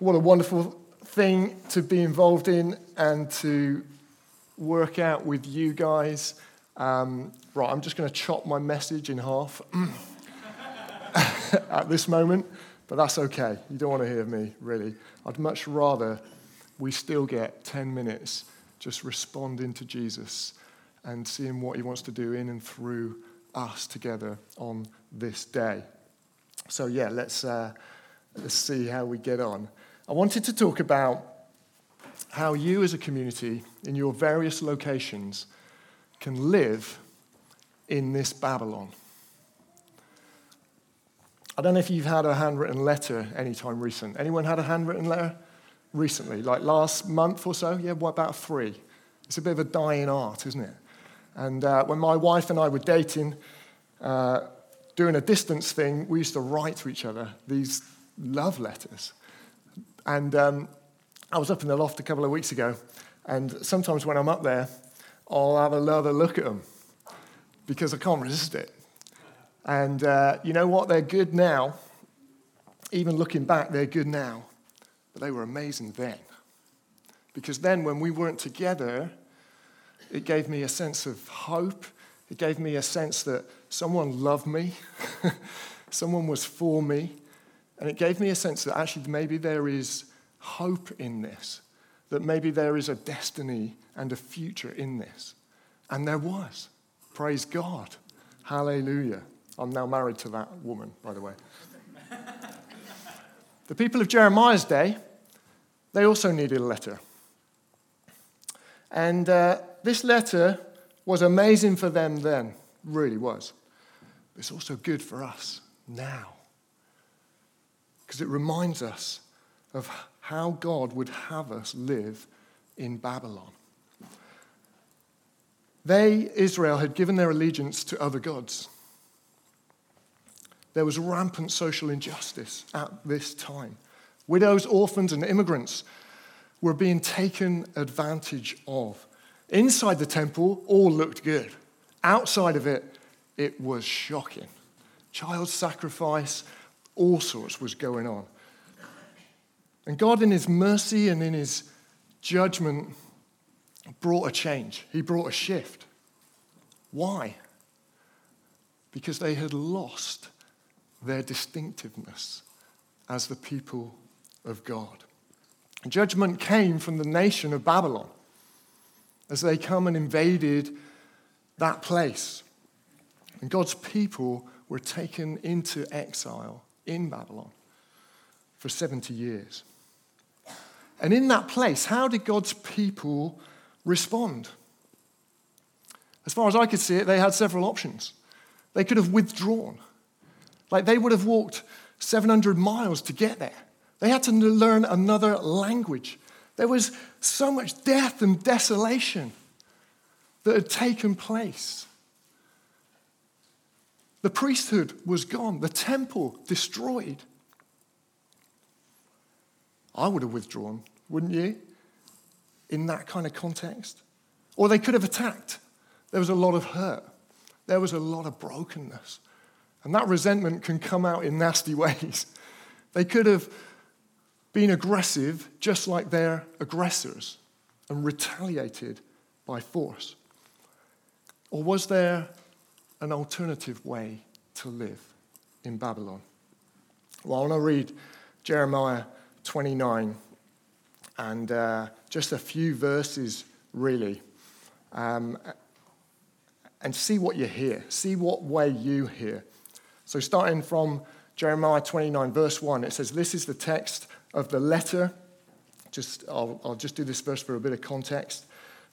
What a wonderful thing to be involved in and to work out with you guys. Um, right, I'm just going to chop my message in half at this moment, but that's okay. You don't want to hear me, really. I'd much rather we still get 10 minutes just responding to Jesus and seeing what he wants to do in and through us together on this day. So, yeah, let's, uh, let's see how we get on. I wanted to talk about how you, as a community, in your various locations, can live in this Babylon. I don't know if you've had a handwritten letter anytime recent. Anyone had a handwritten letter recently, like last month or so? Yeah, what about three? It's a bit of a dying art, isn't it? And uh, when my wife and I were dating, uh, doing a distance thing, we used to write to each other these love letters. And um, I was up in the loft a couple of weeks ago, and sometimes when I'm up there, I'll have another look at them because I can't resist it. And uh, you know what? They're good now. Even looking back, they're good now. But they were amazing then. Because then, when we weren't together, it gave me a sense of hope. It gave me a sense that someone loved me, someone was for me. And it gave me a sense that actually maybe there is hope in this, that maybe there is a destiny and a future in this. And there was. Praise God. Hallelujah. I'm now married to that woman, by the way. the people of Jeremiah's day, they also needed a letter. And uh, this letter was amazing for them then, really was. It's also good for us now. Because it reminds us of how God would have us live in Babylon. They, Israel, had given their allegiance to other gods. There was rampant social injustice at this time. Widows, orphans, and immigrants were being taken advantage of. Inside the temple, all looked good. Outside of it, it was shocking. Child sacrifice, all sorts was going on. And God, in His mercy and in His judgment, brought a change. He brought a shift. Why? Because they had lost their distinctiveness as the people of God. Judgment came from the nation of Babylon as they come and invaded that place. And God's people were taken into exile in Babylon for 70 years. And in that place, how did God's people respond? As far as I could see it, they had several options. They could have withdrawn. Like they would have walked 700 miles to get there. They had to learn another language. There was so much death and desolation that had taken place. The priesthood was gone, the temple destroyed. I would have withdrawn, wouldn't you? In that kind of context. Or they could have attacked. There was a lot of hurt, there was a lot of brokenness. And that resentment can come out in nasty ways. They could have been aggressive just like their aggressors and retaliated by force. Or was there an alternative way to live in Babylon? Well, I want to read Jeremiah 29 and uh, just a few verses, really, um, and see what you hear. See what way you hear. So, starting from Jeremiah 29, verse 1, it says, This is the text of the letter. Just, I'll, I'll just do this verse for a bit of context.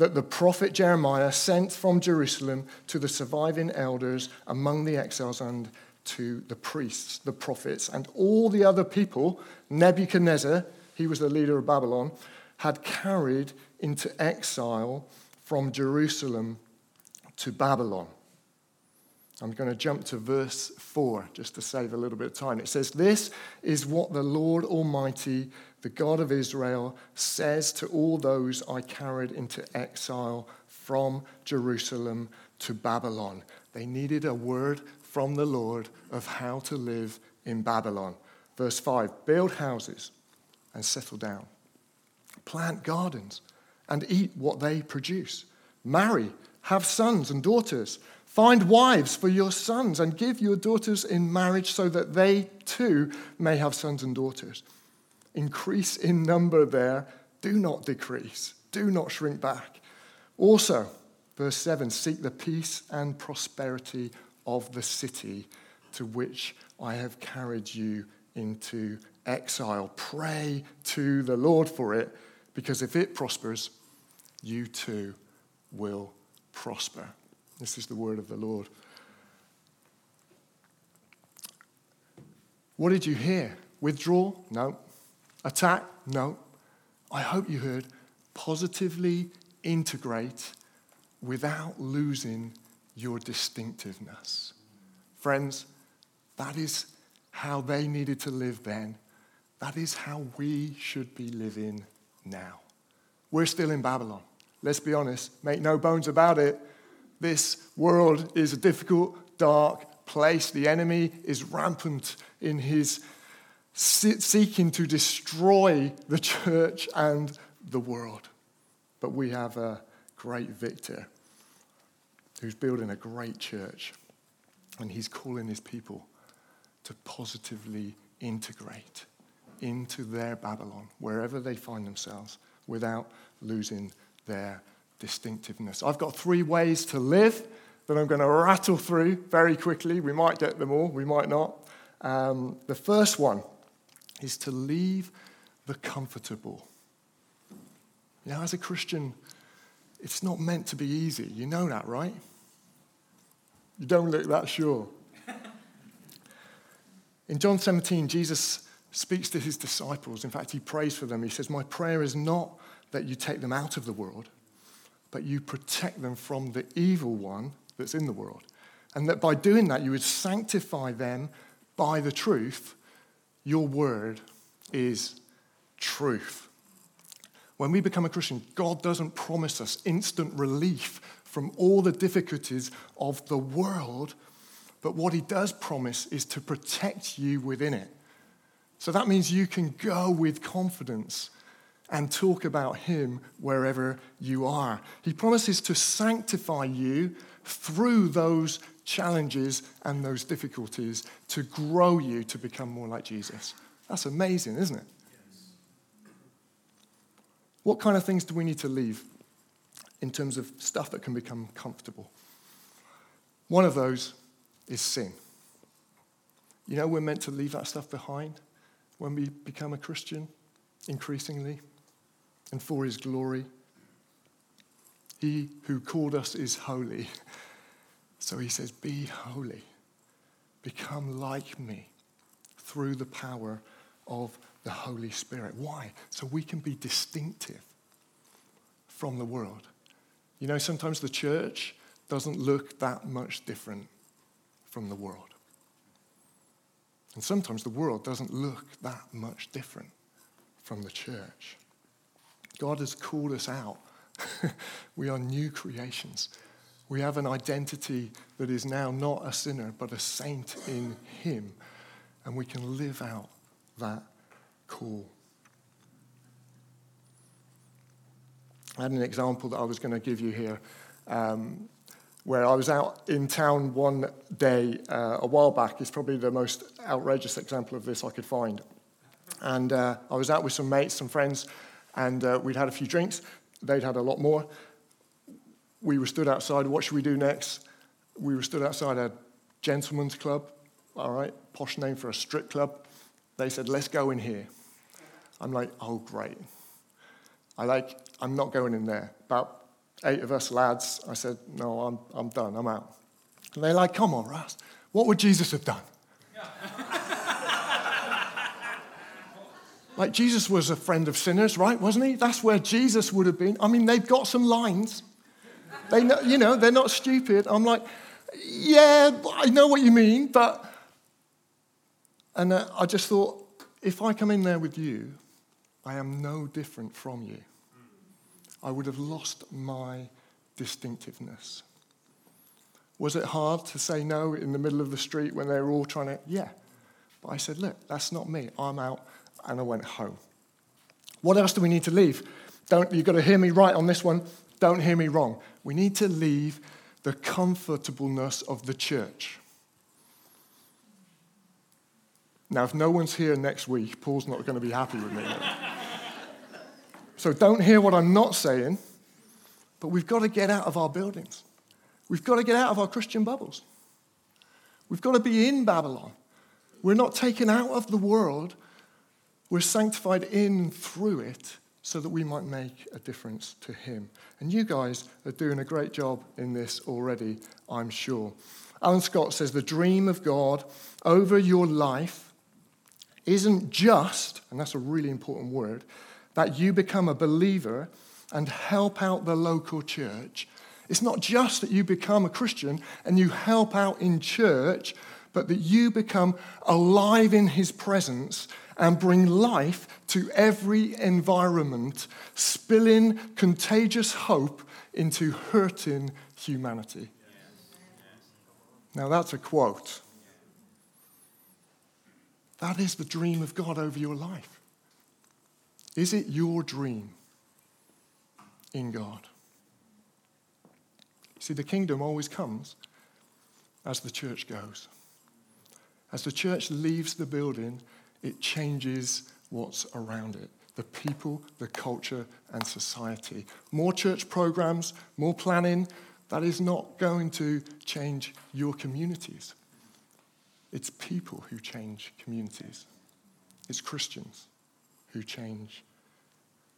That the prophet Jeremiah sent from Jerusalem to the surviving elders among the exiles and to the priests, the prophets, and all the other people Nebuchadnezzar, he was the leader of Babylon, had carried into exile from Jerusalem to Babylon. I'm going to jump to verse 4 just to save a little bit of time. It says, This is what the Lord Almighty, the God of Israel, says to all those I carried into exile from Jerusalem to Babylon. They needed a word from the Lord of how to live in Babylon. Verse 5 Build houses, and settle down. Plant gardens and eat what they produce. Marry, have sons and daughters. Find wives for your sons and give your daughters in marriage so that they too may have sons and daughters. Increase in number there, do not decrease, do not shrink back. Also, verse 7 seek the peace and prosperity of the city to which I have carried you into exile. Pray to the Lord for it, because if it prospers, you too will prosper. This is the word of the Lord. What did you hear? Withdraw? No. Attack? No. I hope you heard positively integrate without losing your distinctiveness. Friends, that is how they needed to live then. That is how we should be living now. We're still in Babylon. Let's be honest, make no bones about it. This world is a difficult, dark place. The enemy is rampant in his seeking to destroy the church and the world. But we have a great victor who's building a great church, and he's calling his people to positively integrate into their Babylon, wherever they find themselves, without losing their distinctiveness. I've got three ways to live that I'm going to rattle through very quickly. We might get them all, we might not. Um, the first one is to leave the comfortable. You know, as a Christian, it's not meant to be easy. You know that, right? You don't look that sure. In John 17, Jesus speaks to his disciples. In fact, he prays for them. He says, My prayer is not that you take them out of the world, but you protect them from the evil one that's in the world. And that by doing that, you would sanctify them by the truth. Your word is truth. When we become a Christian, God doesn't promise us instant relief from all the difficulties of the world, but what He does promise is to protect you within it. So that means you can go with confidence and talk about Him wherever you are. He promises to sanctify you through those challenges and those difficulties to grow you to become more like Jesus. That's amazing, isn't it? What kind of things do we need to leave in terms of stuff that can become comfortable? One of those is sin. You know, we're meant to leave that stuff behind when we become a Christian, increasingly and for his glory. He who called us is holy. So he says, Be holy. Become like me through the power of the Holy Spirit. Why? So we can be distinctive from the world. You know, sometimes the church doesn't look that much different from the world. And sometimes the world doesn't look that much different from the church. God has called us out. we are new creations. We have an identity that is now not a sinner, but a saint in Him. And we can live out that call. I had an example that I was going to give you here, um, where I was out in town one day uh, a while back. It's probably the most outrageous example of this I could find. And uh, I was out with some mates, some friends, and uh, we'd had a few drinks. They'd had a lot more. We were stood outside. What should we do next? We were stood outside a gentleman's club, all right, posh name for a strip club. They said, let's go in here. I'm like, oh, great. I like, I'm not going in there. About eight of us lads, I said, no, I'm, I'm done, I'm out. And they're like, come on, Russ, what would Jesus have done? Like Jesus was a friend of sinners, right? Wasn't he? That's where Jesus would have been. I mean, they've got some lines. They know, you know, they're not stupid. I'm like, yeah, I know what you mean, but. And uh, I just thought, if I come in there with you, I am no different from you. I would have lost my distinctiveness. Was it hard to say no in the middle of the street when they were all trying to? Yeah. But I said, look, that's not me. I'm out and I went home. What else do we need to leave? Don't, you've got to hear me right on this one. Don't hear me wrong. We need to leave the comfortableness of the church. Now, if no one's here next week, Paul's not going to be happy with me. so don't hear what I'm not saying, but we've got to get out of our buildings. We've got to get out of our Christian bubbles. We've got to be in Babylon. We're not taken out of the world, we're sanctified in through it so that we might make a difference to Him. And you guys are doing a great job in this already, I'm sure. Alan Scott says the dream of God over your life isn't just, and that's a really important word, that you become a believer and help out the local church. It's not just that you become a Christian and you help out in church, but that you become alive in His presence and bring life to every environment, spilling contagious hope into hurting humanity. Now, that's a quote. That is the dream of God over your life. Is it your dream in God? See, the kingdom always comes as the church goes. As the church leaves the building, it changes what's around it the people, the culture, and society. More church programs, more planning, that is not going to change your communities. It's people who change communities, it's Christians who change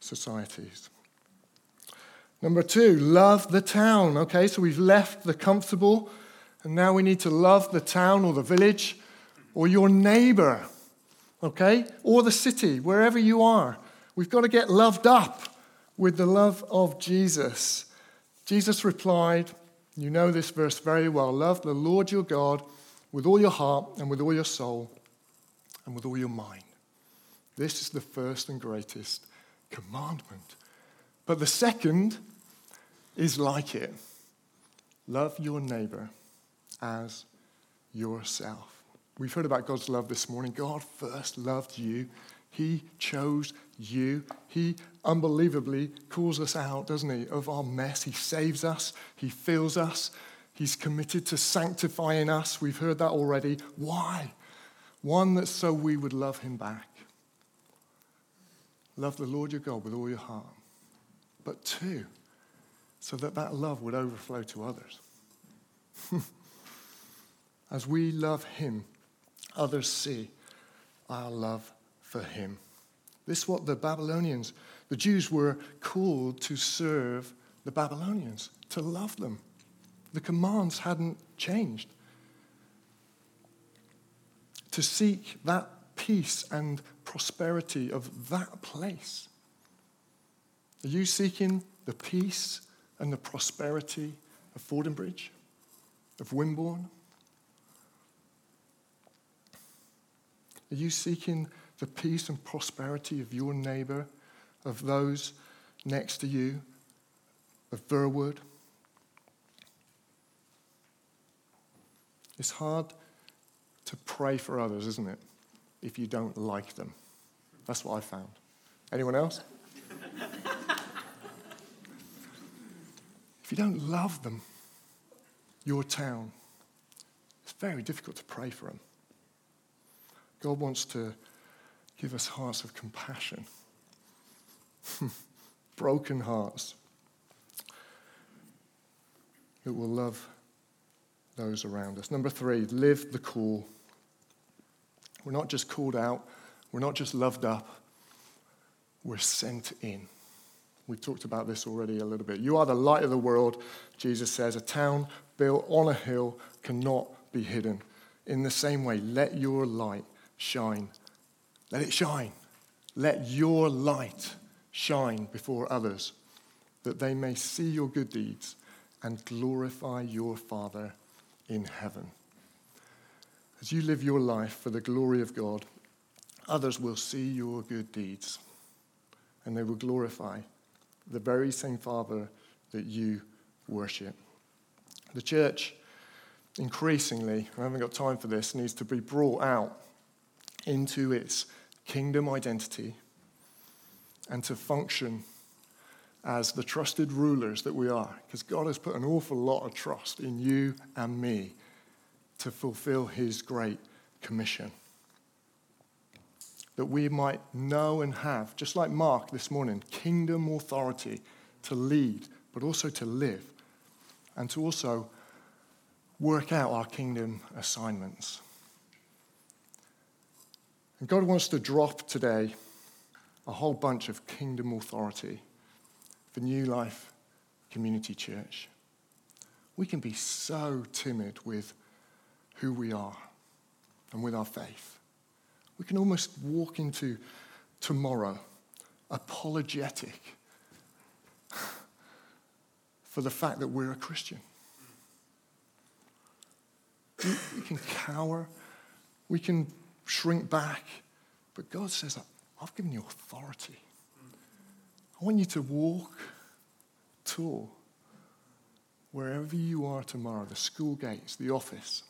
societies. Number two, love the town. Okay, so we've left the comfortable, and now we need to love the town or the village or your neighbor okay? Or the city, wherever you are. We've got to get loved up with the love of Jesus. Jesus replied, You know this verse very well love the Lord your God with all your heart and with all your soul and with all your mind. This is the first and greatest commandment. But the second is like it love your neighbor as yourself. We've heard about God's love this morning. God first loved you. He chose you. He unbelievably calls us out, doesn't he, of our mess. He saves us. He fills us. He's committed to sanctifying us. We've heard that already. Why? One, that so we would love him back. Love the Lord your God with all your heart. But two, so that that love would overflow to others. As we love him, others see our love for him. This is what the Babylonians, the Jews were called to serve the Babylonians, to love them. The commands hadn't changed. To seek that peace and prosperity of that place. Are you seeking the peace and the prosperity of Fordingbridge, of Wimborne? Are you seeking the peace and prosperity of your neighbor, of those next to you, of Verwood? It's hard to pray for others, isn't it, if you don't like them? That's what I found. Anyone else? if you don't love them, your town, it's very difficult to pray for them. God wants to give us hearts of compassion, broken hearts that will love those around us. Number three, live the call. We're not just called out, we're not just loved up, we're sent in. We've talked about this already a little bit. You are the light of the world, Jesus says. A town built on a hill cannot be hidden. In the same way, let your light shine. Let it shine. Let your light shine before others, that they may see your good deeds and glorify your Father in heaven. As you live your life for the glory of God, others will see your good deeds and they will glorify the very same Father that you worship. The church, increasingly, I haven't got time for this, needs to be brought out into its kingdom identity, and to function as the trusted rulers that we are, because God has put an awful lot of trust in you and me to fulfill His great commission. That we might know and have, just like Mark this morning, kingdom authority to lead, but also to live, and to also work out our kingdom assignments. And God wants to drop today a whole bunch of kingdom authority for New Life Community Church. We can be so timid with who we are and with our faith. We can almost walk into tomorrow apologetic for the fact that we're a Christian. We, we can cower, we can shrink back, but God says, I've given you authority. I want you to walk, tour, wherever you are tomorrow the school gates, the office,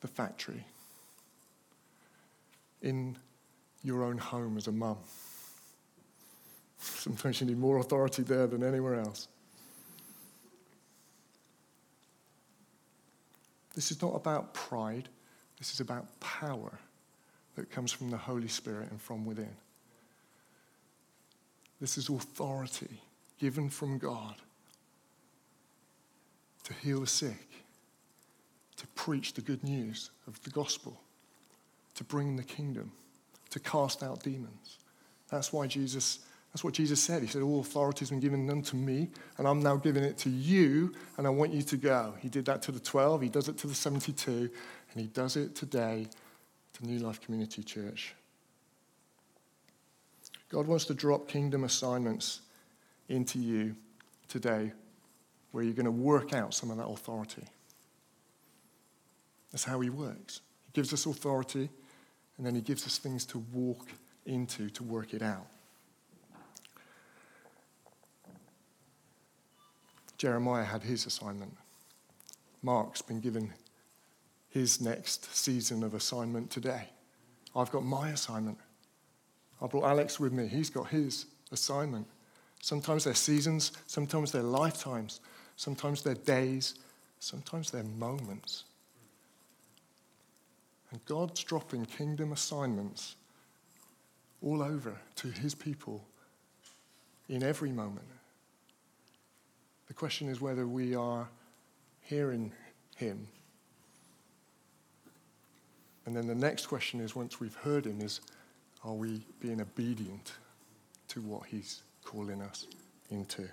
the factory, in your own home as a mum. Sometimes you need more authority there than anywhere else. This is not about pride, this is about power that comes from the Holy Spirit and from within. This is authority given from God to heal the sick, to preach the good news of the gospel, to bring the kingdom, to cast out demons. That's why Jesus, that's what Jesus said. He said, All authority has been given unto me, and I'm now giving it to you, and I want you to go. He did that to the 12, he does it to the 72, and he does it today to New Life Community Church. God wants to drop kingdom assignments into you today where you're going to work out some of that authority. That's how He works. He gives us authority, and then He gives us things to walk into to work it out. Jeremiah had his assignment. Mark's been given his next season of assignment today. I've got my assignment. I brought Alex with me. He's got his assignment. Sometimes they're seasons, sometimes they're lifetimes, sometimes they're days, sometimes they're moments. And God's dropping kingdom assignments all over to his people in every moment. The question is whether we are hearing him and then the next question is once we've heard him, is are we being obedient to what he's calling us into?